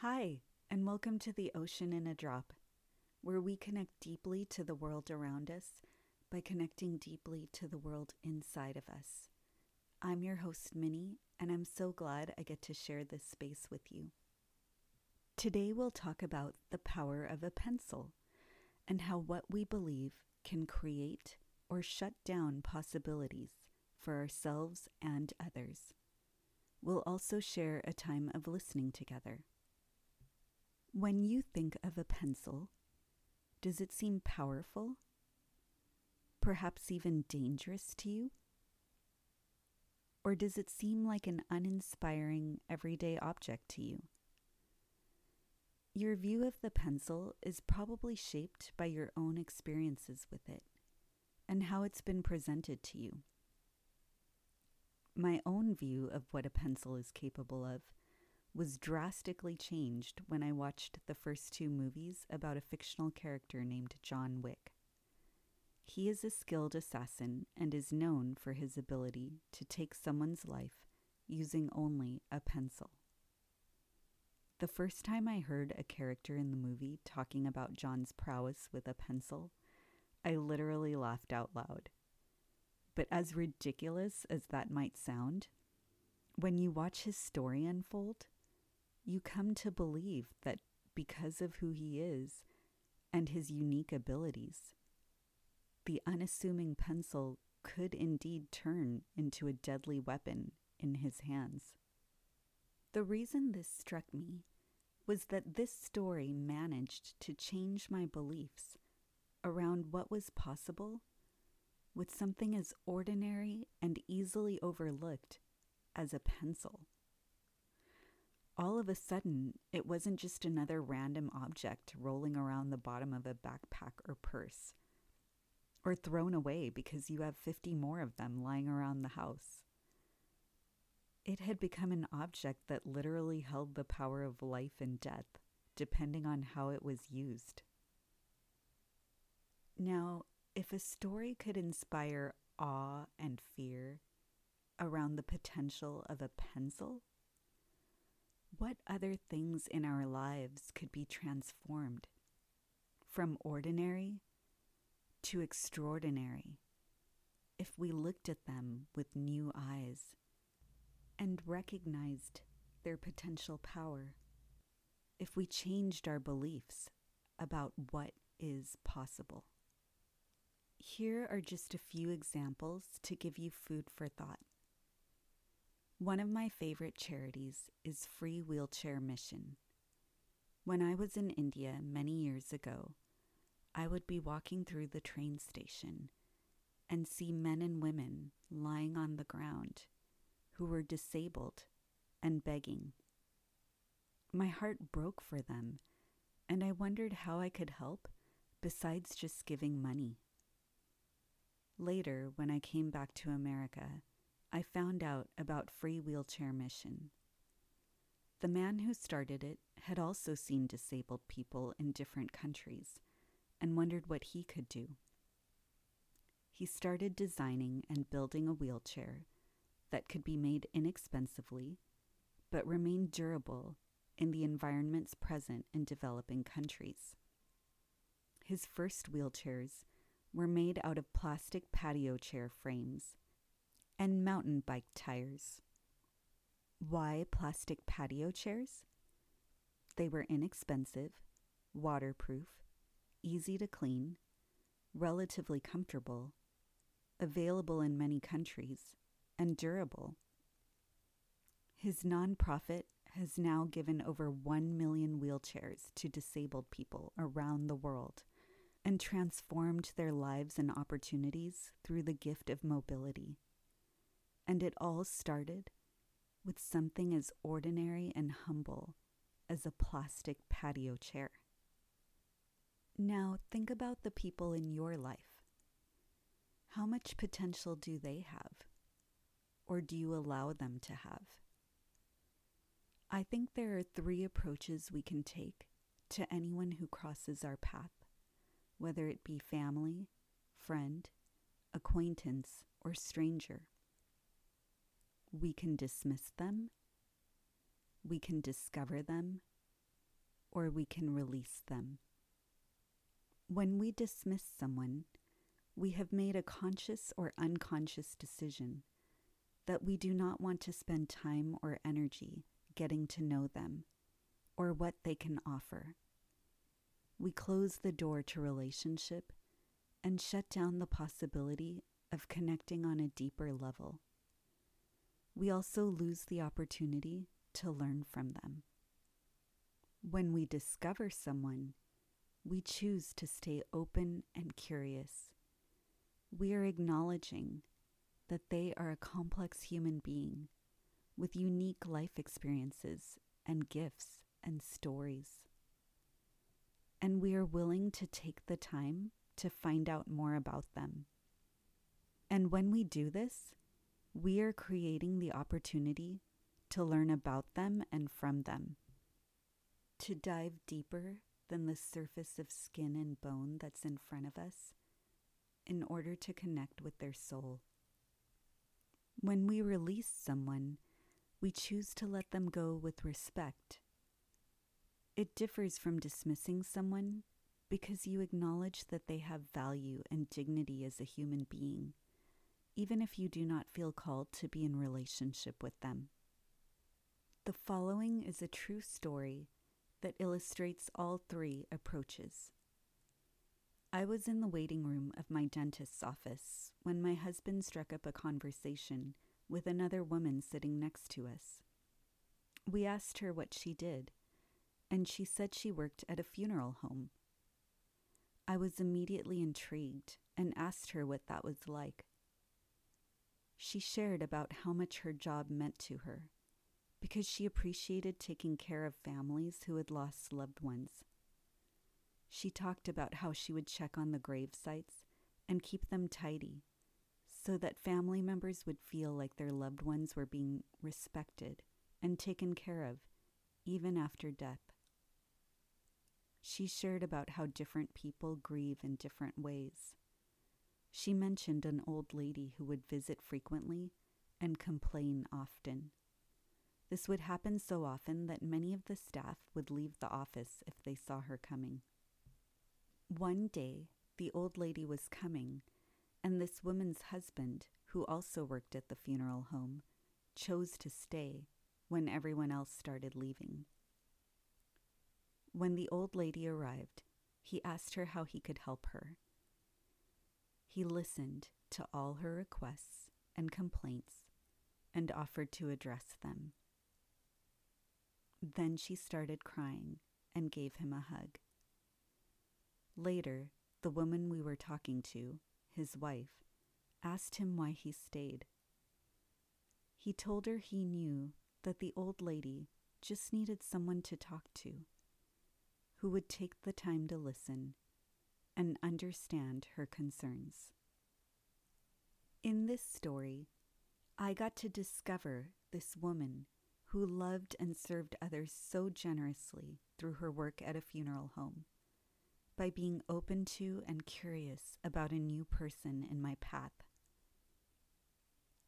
Hi, and welcome to the Ocean in a Drop, where we connect deeply to the world around us by connecting deeply to the world inside of us. I'm your host, Minnie, and I'm so glad I get to share this space with you. Today, we'll talk about the power of a pencil and how what we believe can create or shut down possibilities for ourselves and others. We'll also share a time of listening together. When you think of a pencil, does it seem powerful? Perhaps even dangerous to you? Or does it seem like an uninspiring, everyday object to you? Your view of the pencil is probably shaped by your own experiences with it and how it's been presented to you. My own view of what a pencil is capable of was drastically changed when I watched the first two movies about a fictional character named John Wick. He is a skilled assassin and is known for his ability to take someone's life using only a pencil. The first time I heard a character in the movie talking about John's prowess with a pencil, I literally laughed out loud. But as ridiculous as that might sound, when you watch his story unfold, you come to believe that because of who he is and his unique abilities, the unassuming pencil could indeed turn into a deadly weapon in his hands. The reason this struck me was that this story managed to change my beliefs around what was possible with something as ordinary and easily overlooked as a pencil. All of a sudden, it wasn't just another random object rolling around the bottom of a backpack or purse, or thrown away because you have 50 more of them lying around the house. It had become an object that literally held the power of life and death, depending on how it was used. Now, if a story could inspire awe and fear around the potential of a pencil, what other things in our lives could be transformed from ordinary to extraordinary if we looked at them with new eyes and recognized their potential power? If we changed our beliefs about what is possible? Here are just a few examples to give you food for thought. One of my favorite charities is Free Wheelchair Mission. When I was in India many years ago, I would be walking through the train station and see men and women lying on the ground who were disabled and begging. My heart broke for them, and I wondered how I could help besides just giving money. Later, when I came back to America, I found out about Free Wheelchair Mission. The man who started it had also seen disabled people in different countries and wondered what he could do. He started designing and building a wheelchair that could be made inexpensively but remain durable in the environments present in developing countries. His first wheelchairs were made out of plastic patio chair frames and mountain bike tires. Why plastic patio chairs? They were inexpensive, waterproof, easy to clean, relatively comfortable, available in many countries, and durable. His nonprofit has now given over 1 million wheelchairs to disabled people around the world and transformed their lives and opportunities through the gift of mobility. And it all started with something as ordinary and humble as a plastic patio chair. Now, think about the people in your life. How much potential do they have? Or do you allow them to have? I think there are three approaches we can take to anyone who crosses our path whether it be family, friend, acquaintance, or stranger. We can dismiss them, we can discover them, or we can release them. When we dismiss someone, we have made a conscious or unconscious decision that we do not want to spend time or energy getting to know them or what they can offer. We close the door to relationship and shut down the possibility of connecting on a deeper level. We also lose the opportunity to learn from them. When we discover someone, we choose to stay open and curious. We are acknowledging that they are a complex human being with unique life experiences and gifts and stories. And we are willing to take the time to find out more about them. And when we do this, we are creating the opportunity to learn about them and from them, to dive deeper than the surface of skin and bone that's in front of us in order to connect with their soul. When we release someone, we choose to let them go with respect. It differs from dismissing someone because you acknowledge that they have value and dignity as a human being, even if you do not feel called to be in relationship with them. The following is a true story that illustrates all three approaches. I was in the waiting room of my dentist's office when my husband struck up a conversation with another woman sitting next to us. We asked her what she did, and she said she worked at a funeral home. I was immediately intrigued and asked her what that was like. She shared about how much her job meant to her because she appreciated taking care of families who had lost loved ones. She talked about how she would check on the grave sites and keep them tidy so that family members would feel like their loved ones were being respected and taken care of even after death. She shared about how different people grieve in different ways. She mentioned an old lady who would visit frequently and complain often. This would happen so often that many of the staff would leave the office if they saw her coming. One day, the old lady was coming, and this woman's husband, who also worked at the funeral home, chose to stay when everyone else started leaving. When the old lady arrived, he asked her how he could help her. He listened to all her requests and complaints and offered to address them. Then she started crying and gave him a hug. Later, the woman we were talking to, his wife, asked him why he stayed. He told her he knew that the old lady just needed someone to talk to, who would take the time to listen and understand her concerns. In this story, I got to discover this woman who loved and served others so generously through her work at a funeral home by being open to and curious about a new person in my path.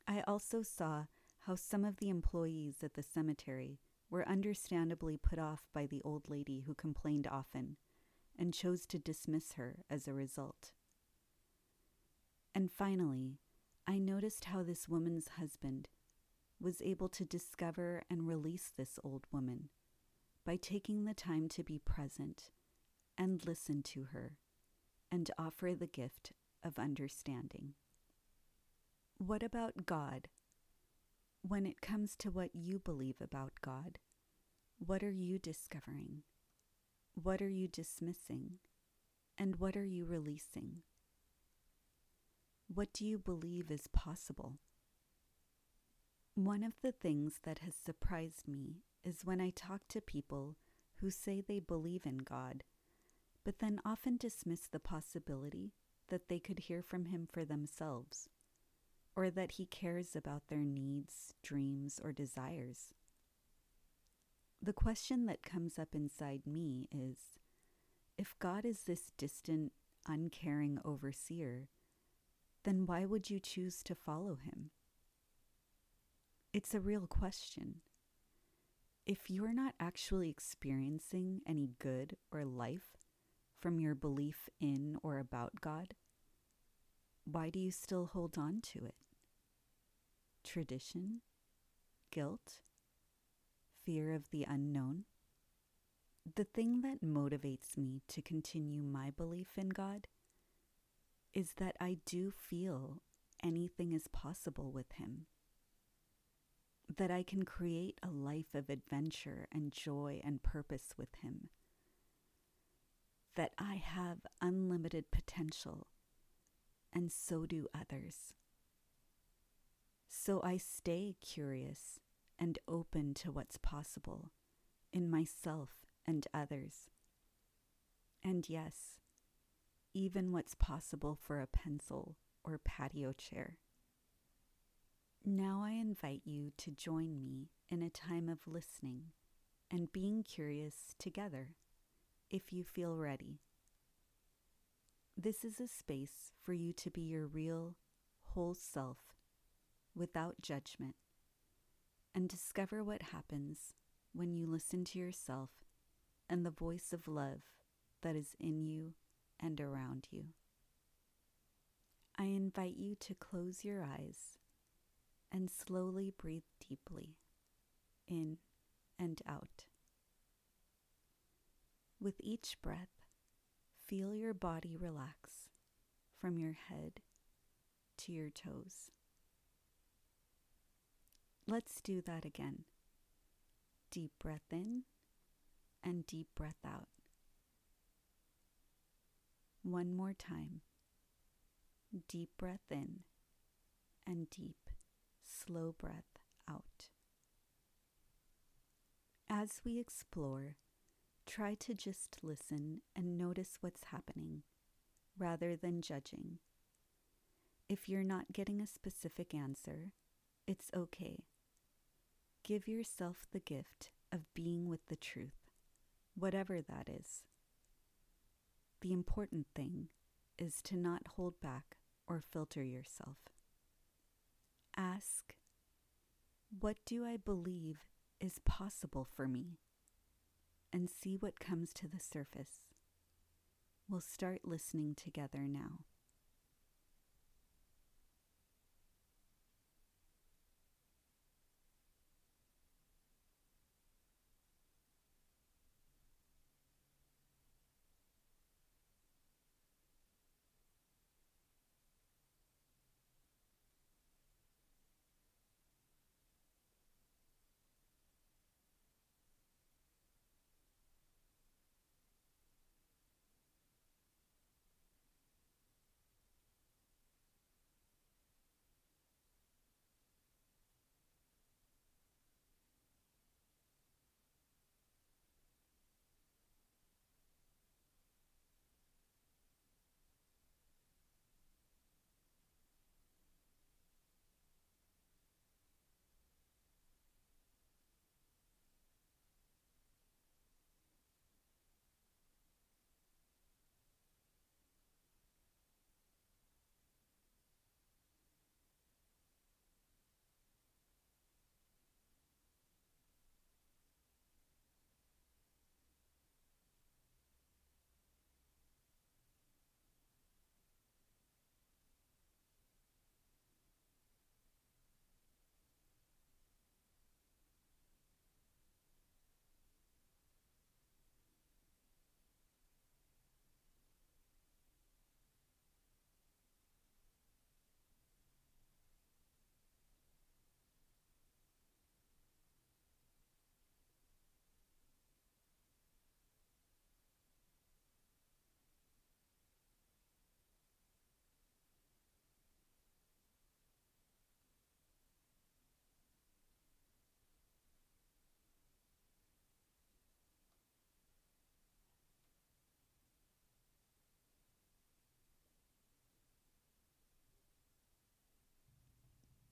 I also saw how some of the employees at the cemetery were understandably put off by the old lady who complained often and chose to dismiss her as a result. And finally, I noticed how this woman's husband was able to discover and release this old woman by taking the time to be present and listen to her and offer the gift of understanding. What about God? When it comes to what you believe about God, what are you discovering? What are you dismissing? And what are you releasing? What do you believe is possible? One of the things that has surprised me is when I talk to people who say they believe in God but then often dismiss the possibility that they could hear from him for themselves, or that he cares about their needs, dreams, or desires. The question that comes up inside me is if God is this distant, uncaring overseer, then why would you choose to follow him? It's a real question. if you're not actually experiencing any good or life from your belief in or about God, why do you still hold on to it? Tradition? Guilt? Fear of the unknown? The thing that motivates me to continue my belief in God is that I do feel anything is possible with Him. That I can create a life of adventure and joy and purpose with Him. That I have unlimited potential, and so do others. So I stay curious and open to what's possible in myself and others. And yes, even what's possible for a pencil or patio chair. Now I invite you to join me in a time of listening and being curious together if you feel ready. This is a space for you to be your real, whole self without judgment and discover what happens when you listen to yourself and the voice of love that is in you and around you. I invite you to close your eyes and slowly breathe deeply in and out. With each breath, feel your body relax from your head to your toes. Let's do that again. Deep breath in and deep breath out. One more time. Deep breath in and deep, slow breath out. As we explore, try to just listen and notice what's happening rather than judging. If you're not getting a specific answer, it's okay. Give yourself the gift of being with the truth, whatever that is. The important thing is to not hold back or filter yourself. Ask, What do I believe is possible for me? And see what comes to the surface. We'll start listening together now.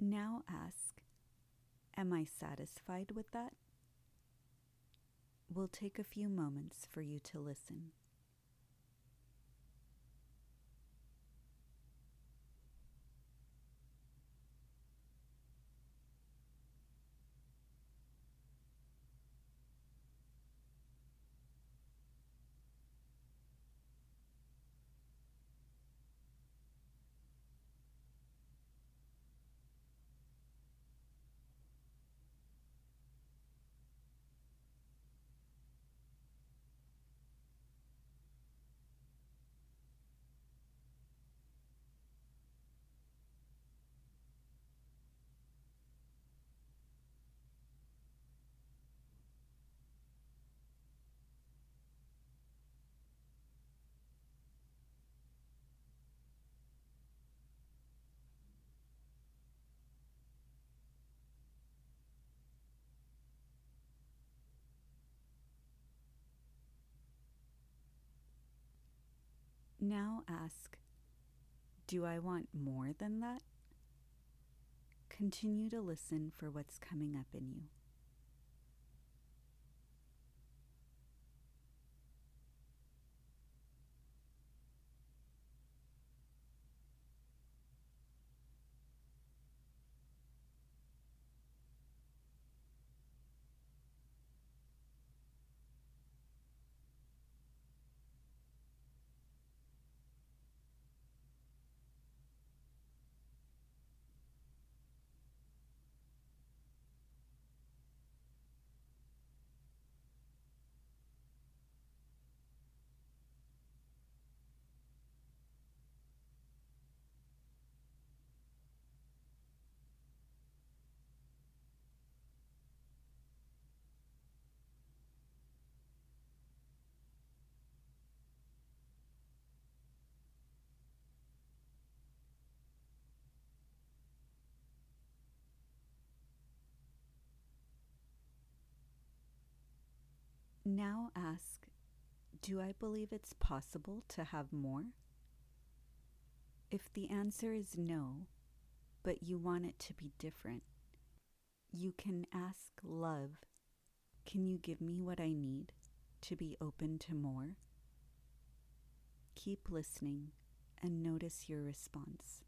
Now ask, Am I satisfied with that? We'll take a few moments for you to listen. Now ask, do I want more than that? Continue to listen for what's coming up in you. Now ask Do I believe it's possible to have more? If the answer is no, but you want it to be different, you can ask love Can you give me what I need to be open to more? Keep listening and notice your response.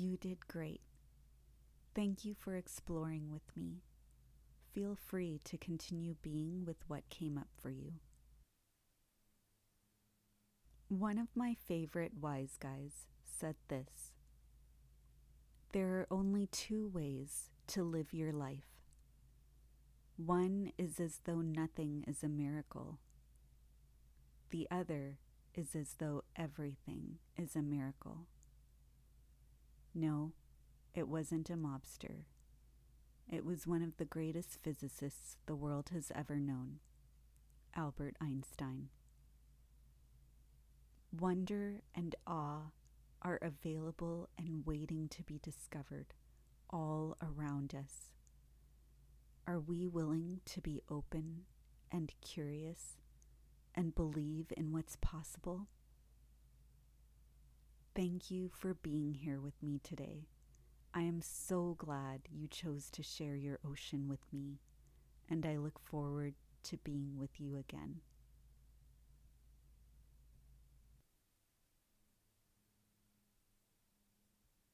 You did great. Thank you for exploring with me. Feel free to continue being with what came up for you. One of my favorite wise guys said this There are only two ways to live your life. One is as though nothing is a miracle, the other is as though everything is a miracle. No, it wasn't a mobster. It was one of the greatest physicists the world has ever known, Albert Einstein. Wonder and awe are available and waiting to be discovered all around us. Are we willing to be open and curious and believe in what's possible? Thank you for being here with me today. I am so glad you chose to share your ocean with me, and I look forward to being with you again.